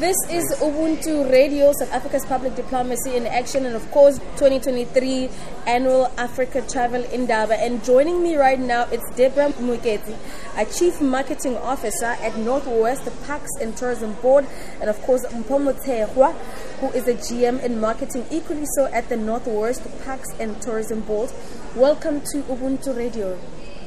This is Ubuntu Radio, South Africa's public diplomacy in action, and of course, 2023 annual Africa Travel Indaba. And joining me right now, it's Debra Moeketsa, a Chief Marketing Officer at Northwest Parks and Tourism Board, and of course, Mpho Motshegwa, who is a GM in marketing, equally so at the Northwest Parks and Tourism Board. Welcome to Ubuntu Radio.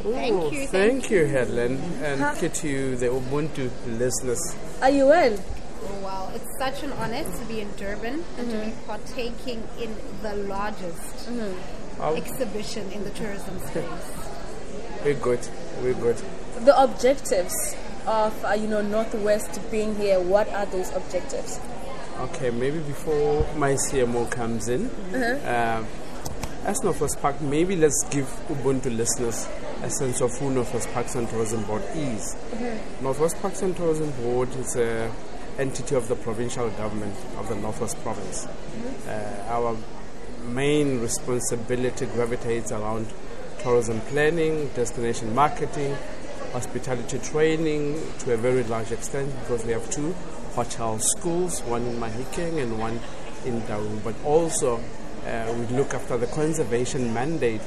Thank you. Thank, you, Helen, and to the Ubuntu listeners. Are you well? Oh, wow, it's such an honor to be in Durban and mm-hmm. to be partaking in the largest mm-hmm. exhibition in the tourism space. We're good. We're good. The objectives of uh, you know Northwest being here. What are those objectives? Okay, maybe before my CMO comes in, mm-hmm. uh, as Northwest Park, maybe let's give Ubuntu listeners a sense of who Northwest Parks and Tourism Board is. Mm-hmm. Northwest Parks and Tourism Board is a entity of the provincial government of the Northwest Province. Uh, our main responsibility gravitates around tourism planning, destination marketing, hospitality training to a very large extent because we have two hotel schools, one in Mahikeng and one in Daru. But also uh, we look after the conservation mandate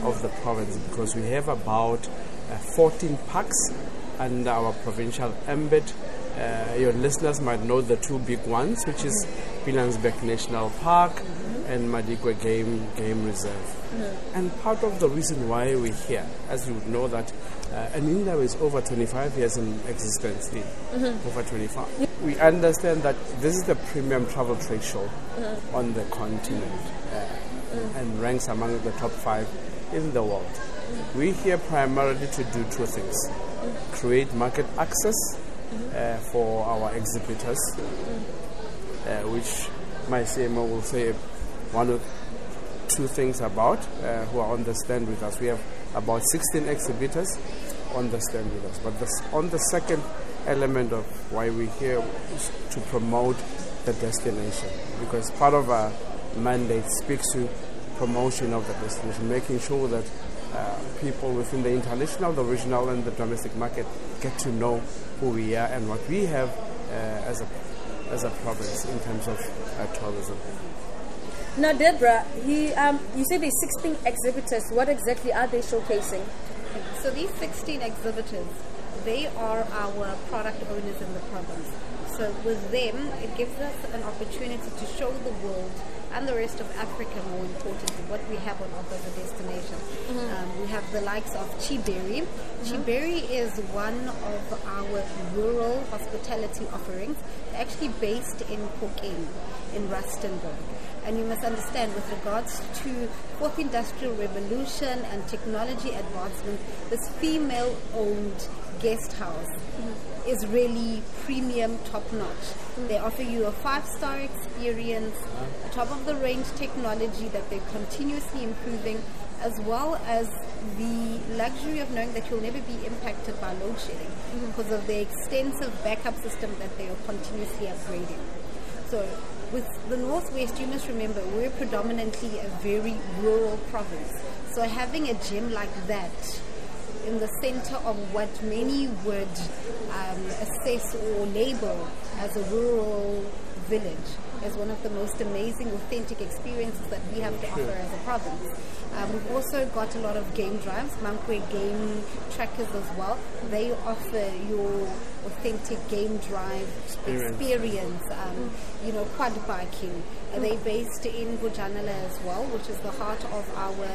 of the province because we have about uh, 14 parks under our provincial ambit uh, your listeners might know the two big ones, which is Pilanesberg National Park mm-hmm. and Madikwe Game Game Reserve. Mm-hmm. And part of the reason why we're here, as you would know, that uh, Aninda is over 25 years in existence, mm-hmm. over 25. We understand that this is the premium travel trade show mm-hmm. on the continent uh, and ranks among the top five in the world. We're here primarily to do two things create market access uh, for our exhibitors, uh, which my CMO will say one or two things about uh, who are on the stand with us. We have about 16 exhibitors on the stand with us. But this, on the second element of why we're here is to promote the destination because part of our mandate speaks to promotion of the destination, making sure that uh, people within the international, the regional, and the domestic market get to know who we are and what we have uh, as a as a province in terms of uh, tourism. Now, Debra, he, um, you say there's 16 exhibitors. What exactly are they showcasing? So these 16 exhibitors, they are our product owners in the province. So with them, it gives us an opportunity to show the world and the rest of Africa, more importantly, what we have on offer as a destination. Mm-hmm. Um, we have the likes of Chiberi. Mm-hmm. Chiberi is one of our rural hospitality offerings, actually based in Phokeng, in Rustenburg. And you must understand, with regards to fourth industrial revolution and technology advancement, this female-owned guest house mm-hmm. is really premium, top-notch. They offer you a five-star experience, uh-huh. top of the range technology that they're continuously improving, as well as the luxury of knowing that you'll never be impacted by load shedding mm-hmm. because of the extensive backup system that they are continuously upgrading. So with the Northwest, you must remember we're predominantly a very rural province. So having a gym like that in the center of what many would um, assess or label as a rural village as one of the most amazing, authentic experiences that we have to offer as a province. Um, we've also got a lot of game drives, Mankwe game trackers as well. They offer your authentic game drive experience, experience um, you know, quad biking. Are they based in Bojanala as well, which is the heart of our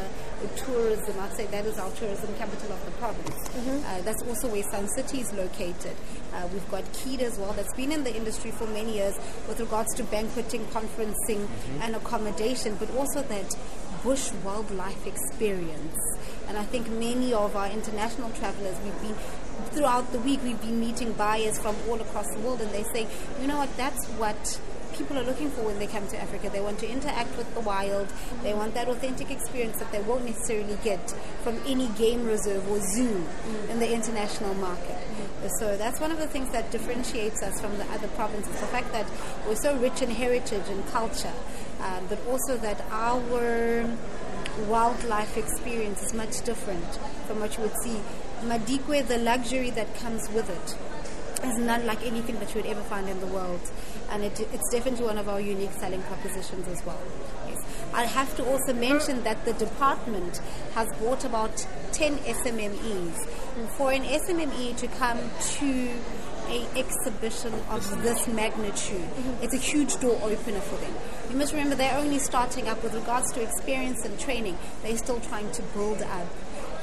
tourism? I'd say that is our tourism capital of the province. Mm-hmm. Uh, that's also where Sun City is located. Uh, we've got Keed as well, that's been in the industry for many years with regards to banqueting, conferencing, mm-hmm. and accommodation, but also that bush wildlife experience. And I think many of our international travelers, we've been throughout the week, we've been meeting buyers from all across the world, and they say, you know what, that's what people are looking for when they come to Africa. They want to interact with the wild. They want that authentic experience that they won't necessarily get from any game reserve or zoo in the international market. So that's one of the things that differentiates us from the other provinces. The fact that we're so rich in heritage and culture, um, but also that our wildlife experience is much different from what you would see. Madikwe, the luxury that comes with it is none like anything that you would ever find in the world. And it, it's definitely one of our unique selling propositions as well. Yes. I have to also mention that the department has bought about 10 SMMEs. For an SMME to come to a exhibition of this magnitude, it's a huge door opener for them. You must remember they're only starting up with regards to experience and training. They're still trying to build up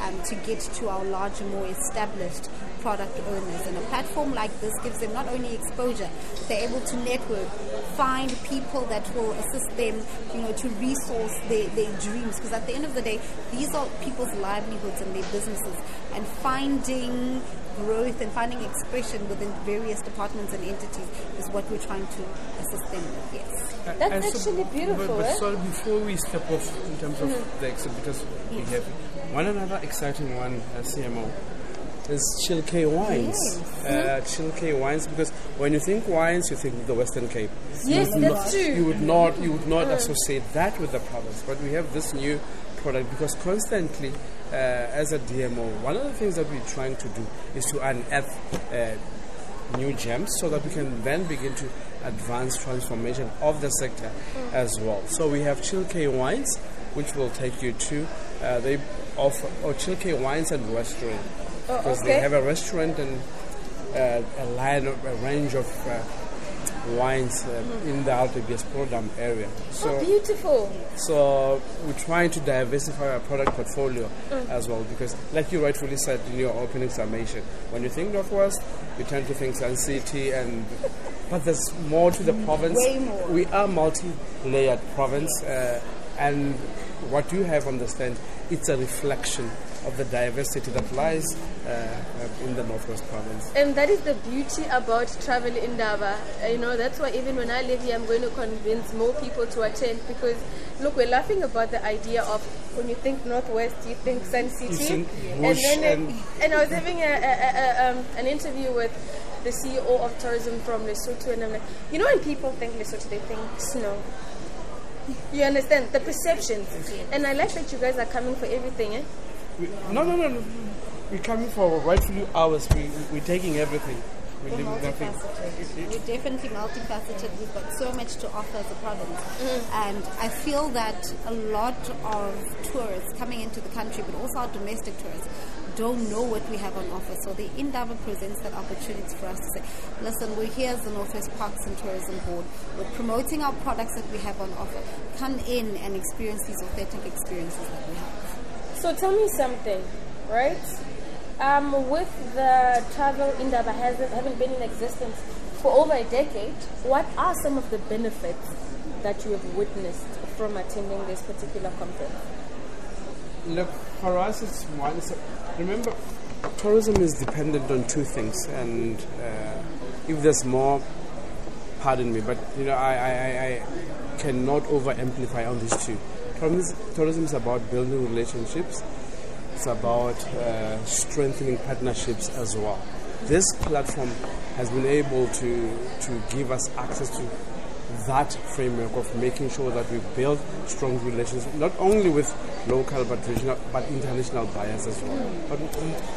um, to get to our larger, more established product owners. And a platform like this gives them not only exposure, they're able to network, find people that will assist them, you know, to resource their, their dreams. Because at the end of the day, these are people's livelihoods and their businesses. And finding growth and finding expression within various departments and entities is what we're trying to assist them with, yes. That's And so- actually beautiful, But, but eh? sorry, before we step off in terms of Mm-hmm. the exhibitors we have, one another exciting one, uh, CMO, is Chill K Wines. Uh, Chill K Wines, because when you think wines, you think the Western Cape. Yes, You would that's not- true. Mm. You would not, you would not associate that with the province, but we have this new product because constantly, uh, as a DMO, one of the things that we're trying to do is to unearth uh, new gems so that we can then begin to advance transformation of the sector as well. So we have Chill K Wines, which will take you to, uh, they offer, or Chill K Wines and Restaurant. Oh, because okay. they have a restaurant and uh, a line, of, a range of uh, wines uh, in the RTBS program area. So Oh, beautiful. so we're trying to diversify our product portfolio as well because, like you rightfully said in your opening summation, when you think Northwest, you tend to think Sun City, and but there's more to the province. Way more. We are multi-layered province, uh, and what you have on the stand, it's a reflection of the diversity that lies uh, in the Northwest province. And that is the beauty about travel Indaba. You know, that's why even when I live here, I'm going to convince more people to attend because, look, we're laughing about the idea of when you think Northwest, you think Sun City. and then, and- and I was having a, a, a, a, um, an interview with the CEO of tourism from Lesotho, and I'm like, you know, when people think Lesotho, they think snow. You understand the perceptions, and I like that you guys are coming for everything. Eh? We, no, no, no, no. We're coming for rightfully ours. We, we're taking everything. We're We're multifaceted. We're definitely multifaceted. We've got so much to offer as a province. Mm. And I feel that a lot of tourists coming into the country, but also our domestic tourists, don't know what we have on offer. So the Indaba presents that opportunity for us to say, listen, we're here as the Northwest Parks and Tourism Board. We're promoting our products that we have on offer. Come in and experience these authentic experiences that we have. So tell me something, right? Um, with the travel Indaba hasn't haven't been in existence for over a decade, what are some of the benefits that you have witnessed from attending this particular conference? Look, for us, it's one. Remember, tourism is dependent on two things, and uh, if there's more, pardon me, but you know, I, I, I, I cannot over amplify on these two. Tourism, is about building relationships. It's about uh, strengthening partnerships as well. This platform has been able to to give us access to that framework of making sure that we build strong relations, not only with local but regional, but international buyers as well. But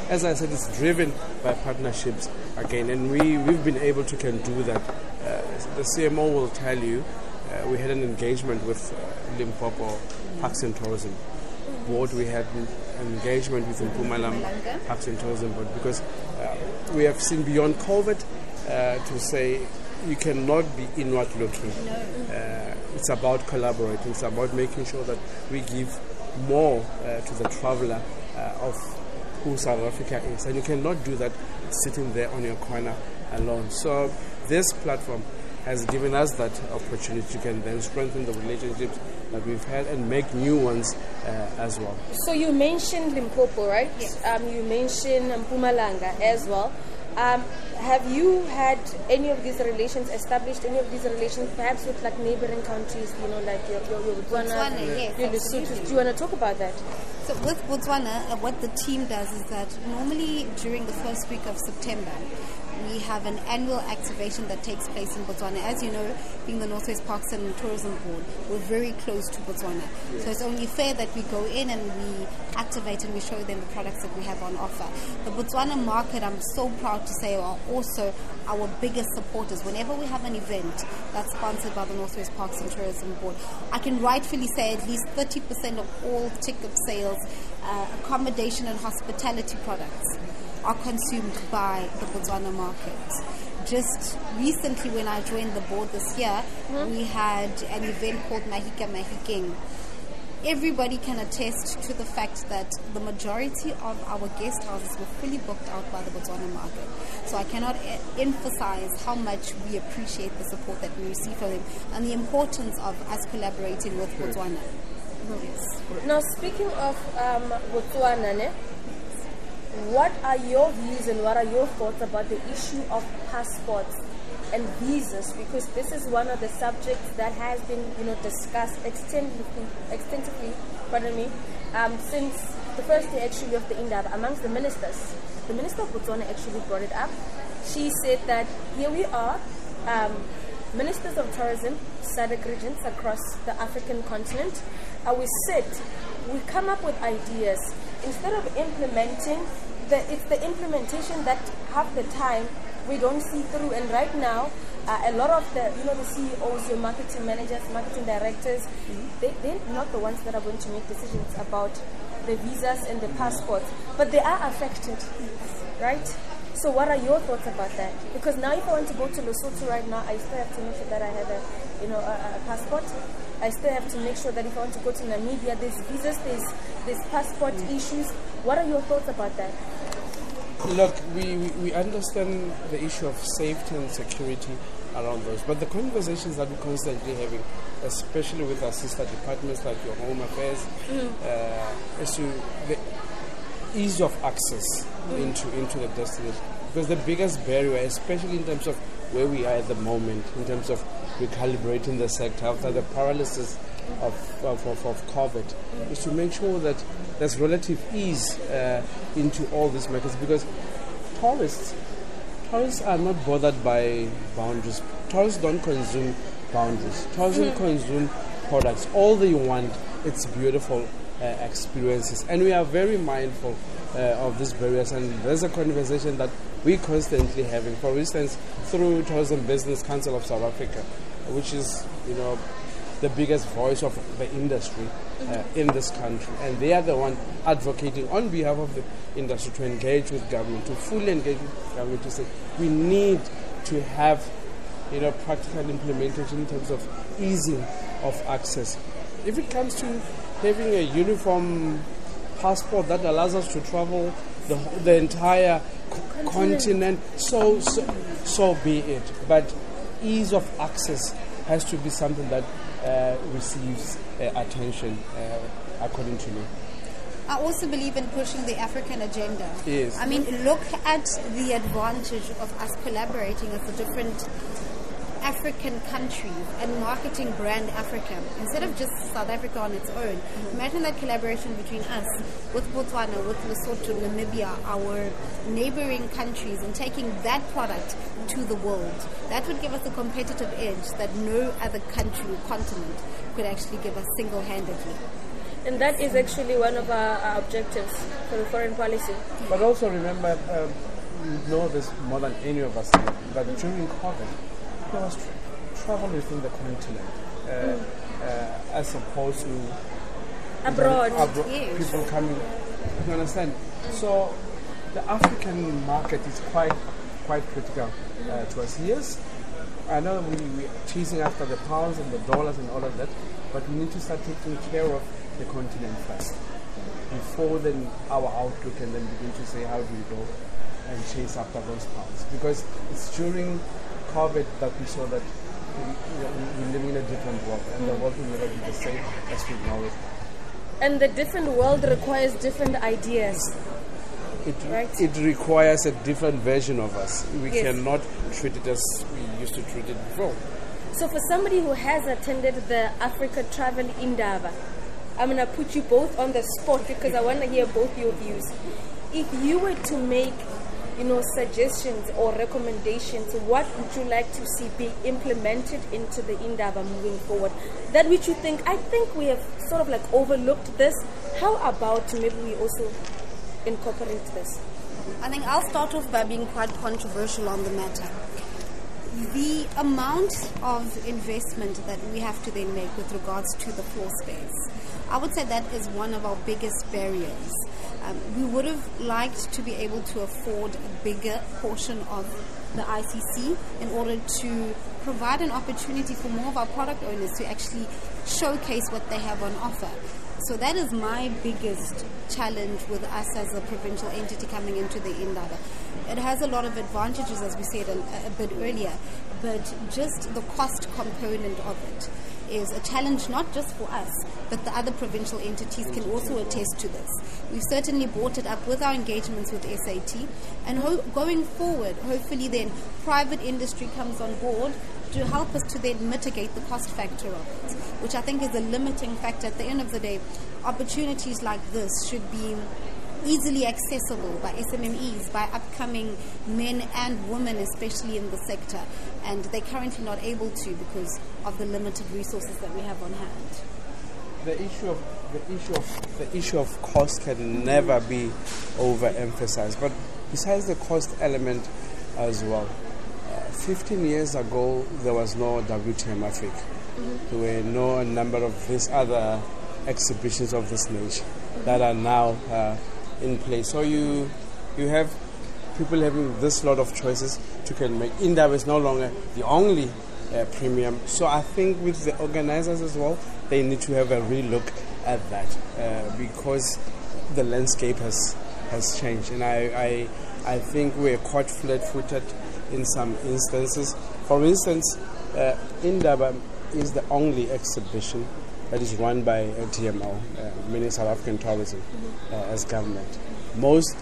as I said, it's driven by partnerships again, and we we've been able to can do that. Uh, the CMO will tell you. Uh, we had an engagement with uh, Limpopo Parks and Tourism Board. We had an engagement with Mpumalanga. Parks and Tourism Board because uh, we have seen beyond COVID uh, to say you cannot be inward looking. Uh, it's about collaborating. It's about making sure that we give more uh, to the traveler uh, of who South Africa is, and you cannot do that sitting there on your corner alone. So this platform has given us that opportunity to can then strengthen the relationships that we've had and make new ones uh, as well. So you mentioned Limpopo, right? Yes. Um, you mentioned Mpumalanga as well. Um, have you had any of these relations established? Any of these relations, perhaps with like neighboring countries? You know, like your your, your Botswana, Botswana, yes, your Lesotho. Do you want to talk about that? So with Botswana, uh, what the team does is that normally during the first week of September, we have an annual activation that takes place in Botswana. As you know, being the Northwest Parks and Tourism Board, we're very close to Botswana. So it's only fair that we go in and we activate and we show them the products that we have on offer. The Botswana market, I'm so proud to say, are also our biggest supporters. Whenever we have an event that's sponsored by the Northwest Parks and Tourism Board, I can rightfully say at least 30% of all ticket sales, uh, accommodation and hospitality products are consumed by the Botswana market. Just recently, when I joined the board this year, we had an event called Mahika Mahikeng. Everybody can attest to the fact that the majority of our guest houses were fully booked out by the Botswana market. So I cannot e- emphasize how much we appreciate the support that we receive from them and the importance of us collaborating with Botswana. Yes. Now, speaking of um, Botswana, ne, what are your views and what are your thoughts about the issue of passports and visas? Because this is one of the subjects that has been, you know, discussed extensively, extensively, pardon me, um, since the first day actually of the Indaba amongst the ministers. The minister of Botswana actually brought it up. She said that here we are, um, ministers of tourism, SADC regions across the African continent, uh, we sit, we come up with ideas. Instead of implementing, the, it's the implementation that half the time we don't see through. And right now, uh, a lot of the, you know, the CEOs, your marketing managers, marketing directors, they, they're not the ones that are going to make decisions about the visas and the passports, but they are affected, right? So what are your thoughts about that? Because now if I want to go to Lesotho right now, I still have to make sure that I have a, you know, a, a passport. I still have to make sure that if I want to go to Namibia, there's visas, there's, there's passport issues. What are your thoughts about that? Look, we, we, understand the issue of safety and security around those, but the conversations that we're constantly having, especially with our sister departments like your Home Affairs, uh, is to the ease of access into into the destination. Because the biggest barrier, especially in terms of where we are at the moment, in terms of recalibrating the sector after the paralysis of, of, of, of COVID, is to make sure that there's relative ease uh, into all these markets. Because tourists, tourists are not bothered by boundaries. Tourists don't consume boundaries. Tourists don't consume products. All they want, it's beautiful uh, experiences. And we are very mindful uh, of these barriers. And there's a conversation that we constantly having. For instance, through Tourism Business Council of South Africa, which is, you know, the biggest voice of the industry uh, in this country. And they are the one advocating on behalf of the industry to engage with government, to fully engage with government to say we need to have you know, practical implementation in terms of easing of access. If it comes to having a uniform passport that allows us to travel the, the entire co- continent, so, so so be it. But ease of access has to be something that uh, receives uh, attention, uh, according to me. I also believe in pushing the African agenda. Yes. I mean, look at the advantage of us collaborating as a different African countries and marketing brand Africa instead of just South Africa on its own. Imagine that collaboration between us with Botswana, with Lesotho, Namibia, our neighboring countries, and taking that product to the world. That would give us a competitive edge that no other country or continent could actually give us single handedly. And that is actually one of our, our objectives for the foreign policy. But also remember, um, you know this more than any of us, know, but during COVID, travel within the continent, uh, uh, as opposed to Abroad. abro- yes. people coming. You understand? So the African market is quite quite critical uh, to us. Yes, I know we we are chasing after the pounds and the dollars and all of that, but we need to start taking care of the continent first before then our outlook and then begin to say how do we go and chase after those pounds because it's during COVID that we saw that we, you know, we- we're living in a different world and the world will never be the same as we know it. And the different world requires different ideas. It, Right. it requires a different version of us. We Yes. cannot treat it as we used to treat it before. So for somebody who has attended the Africa Travel Indaba, I'm gonna put you both on the spot because I want to hear both your views. If you were to make you know, suggestions or recommendations? What would you like to see be implemented into the Indaba moving forward? That which you think, I think we have sort of like overlooked this. How about maybe we also incorporate this? I think I'll start off by being quite controversial on the matter. The amount of investment that we have to then make with regards to the floor space, I would say that is one of our biggest barriers. Um, we would have liked to be able to afford a bigger portion of the ICC in order to provide an opportunity for more of our product owners to actually showcase what they have on offer. So that is my biggest challenge with us as a provincial entity coming into the Indaba. It has a lot of advantages, as we said a, a bit earlier, but just the cost component of it is a challenge not just for us, but the other provincial entities can also attest to this. We've certainly brought it up with our engagements with SAT, and ho- going forward, hopefully then private industry comes on board to help us to then mitigate the cost factor of it, which I think is a limiting factor. At the end of the day, opportunities like this should be easily accessible by SMMEs, by upcoming men and women, especially in the sector, and they're currently not able to because of the limited resources that we have on hand. The issue of the issue of the issue of cost can never be overemphasized. But besides the cost element as well, uh, 15 years ago there was no WTM Africa. Mm-hmm. There were no number of these other exhibitions of this nature that are now uh, in place. So you you have people having this lot of choices to can make. Indaba is no longer the only uh, premium. So I think with the organizers as well, they need to have a real look at that uh, because the landscape has has changed, and I I, I think we're quite flat-footed in some instances. For instance, uh, Indaba is the only exhibition that is run by TMO, uh, meaning South African Tourism, uh, as government. Most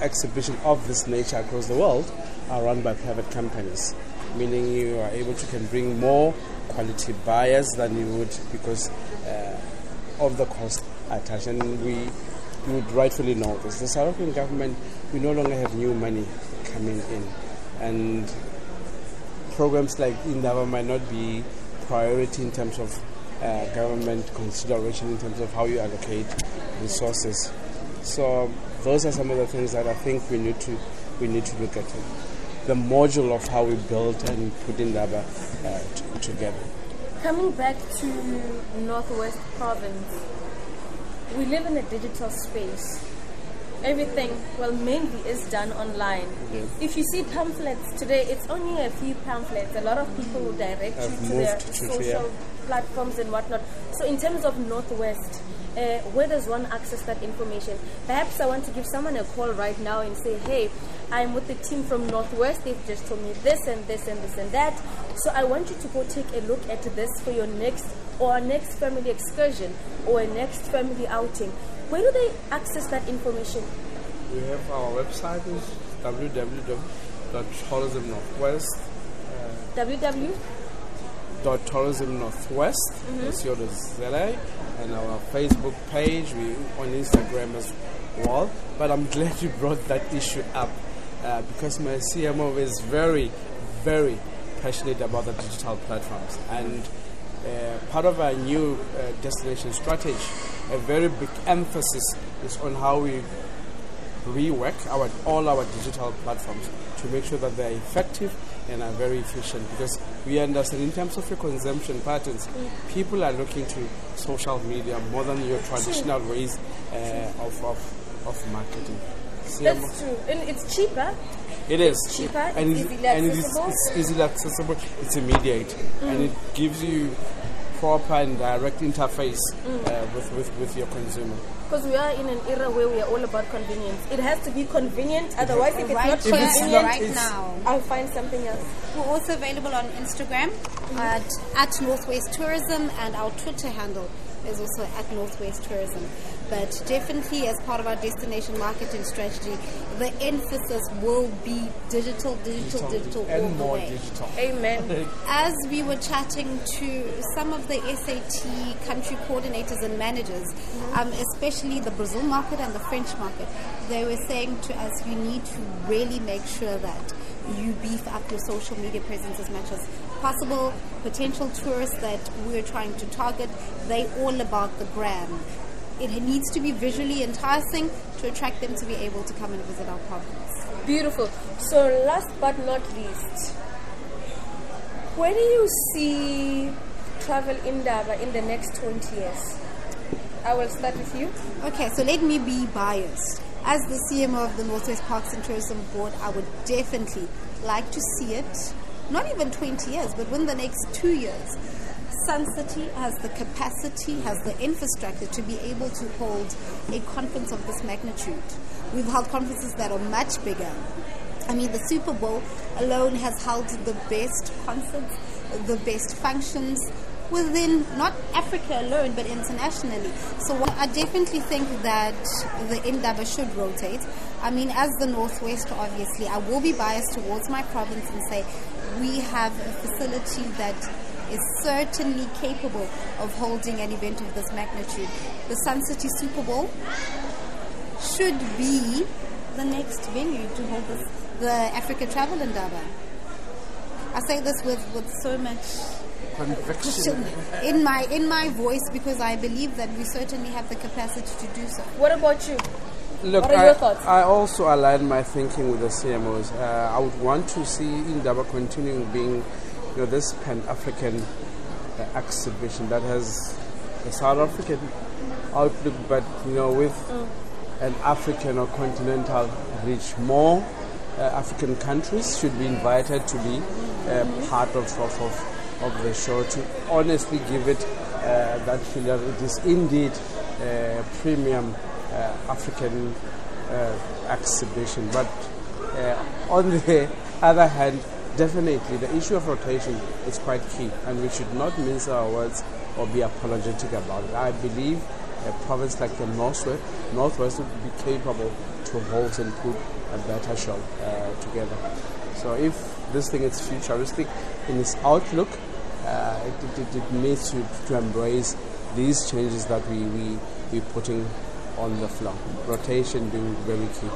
exhibitions of this nature across the world are run by private companies, meaning you are able to can bring more quality buyers than you would because uh, of the cost attached. And we you would rightfully know this. The South African government, we no longer have new money coming in, and programs like Indaba might not be priority in terms of uh, government consideration in terms of how you allocate resources. So those are some of the things that I think we need to we need to look at. The module of how we build and put Indaba uh, t- together. Coming back to Northwest Province, we live in a digital space. Everything, well, mainly is done online. If you see pamphlets today, it's only a few pamphlets. A lot of people will direct Have you to their to- social. Platforms and whatnot. So, in terms of Northwest, uh, where does one access that information? Perhaps I want to give someone a call right now and say, hey, I'm with the team from Northwest. They've just told me this and this and this and that. So I want you to go take a look at this for your next or next family excursion or a next family outing. Where do they access that information? We have our website is www.tourismnorthwest www. Dot tourism northwest ZA and our Facebook page. We on Instagram as well. But I'm glad you brought that issue up uh, because my CMO is very very passionate about the digital platforms. And uh, part of our new uh, destination strategy a very big emphasis is on how we rework our all our digital platforms to make sure that they're effective and are very efficient. Because we understand in terms of your consumption patterns people are looking to social media more than your traditional ways uh, of, of, of marketing. CMO That's true. And it's cheaper. it is. Cheaper, and, it's it's- easily and it's, accessible. it's easily accessible. It's immediate. And it gives you proper and direct interface uh, with, with, with your consumer Because we are in an era where we are all about convenience. It has to be convenient, otherwise, if it's Right not it's convenient, not, right it's- now. I'll find something else. We're also available on Instagram at, at Northwest Tourism and our Twitter handle is also at Northwest Tourism. But definitely, as part of our destination marketing strategy, the emphasis will be digital, digital, digital, all and the more way. digital. Amen. As we were chatting to some of the SAT country coordinators and managers, um, especially the Brazil market and the French market, they were saying to us, you need to really make sure that you beef up your social media presence as much as possible. Potential tourists that we're trying to target, they all about the gram. It needs to be visually enticing to attract them to be able to come and visit our province. Beautiful. So, last but not least, where do you see travel Indaba in the next 20 years? I will start with you. Okay, so let me be biased. As the CMO of the Northwest Parks and Tourism Board, I would definitely like to see it, not even 20 years, but within the next two years. Sun City has the capacity, has the infrastructure to be able to hold a conference of this magnitude. We've held conferences that are much bigger. I mean, the Super Bowl alone has held the best concerts, the best functions within not Africa alone, but internationally. So I definitely think that the Indaba should rotate. I mean, as the Northwest, obviously, I will be biased towards my province and say we have a facility that is certainly capable of holding an event of this magnitude. The Sun City Super Bowl should be the next venue to hold this, the Africa Travel Indaba. I say this with, with so much Conviction. in my in my voice because I believe that we certainly have the capacity to do so. What about you? Look, What are I, your thoughts? I also align my thinking with the CMOs. Uh, I would want to see Indaba continuing being, you know, this Pan-African uh, exhibition that has a South African outlook, but you know, with an African or continental reach. More uh, African countries should be invited to be uh, part of, of, of, of the show to honestly give it uh, that feel that it is indeed a premium uh, African uh, exhibition. But uh, on the other hand, definitely the issue of rotation is quite key, and we should not mince our words or be apologetic about it. I believe a province like the Northwest, Northwest would be capable to hold and put a better show uh, together. So if this thing is futuristic in its outlook, uh, it, it, it needs to, to embrace these changes that we, we, we're putting on the floor. Rotation being very key.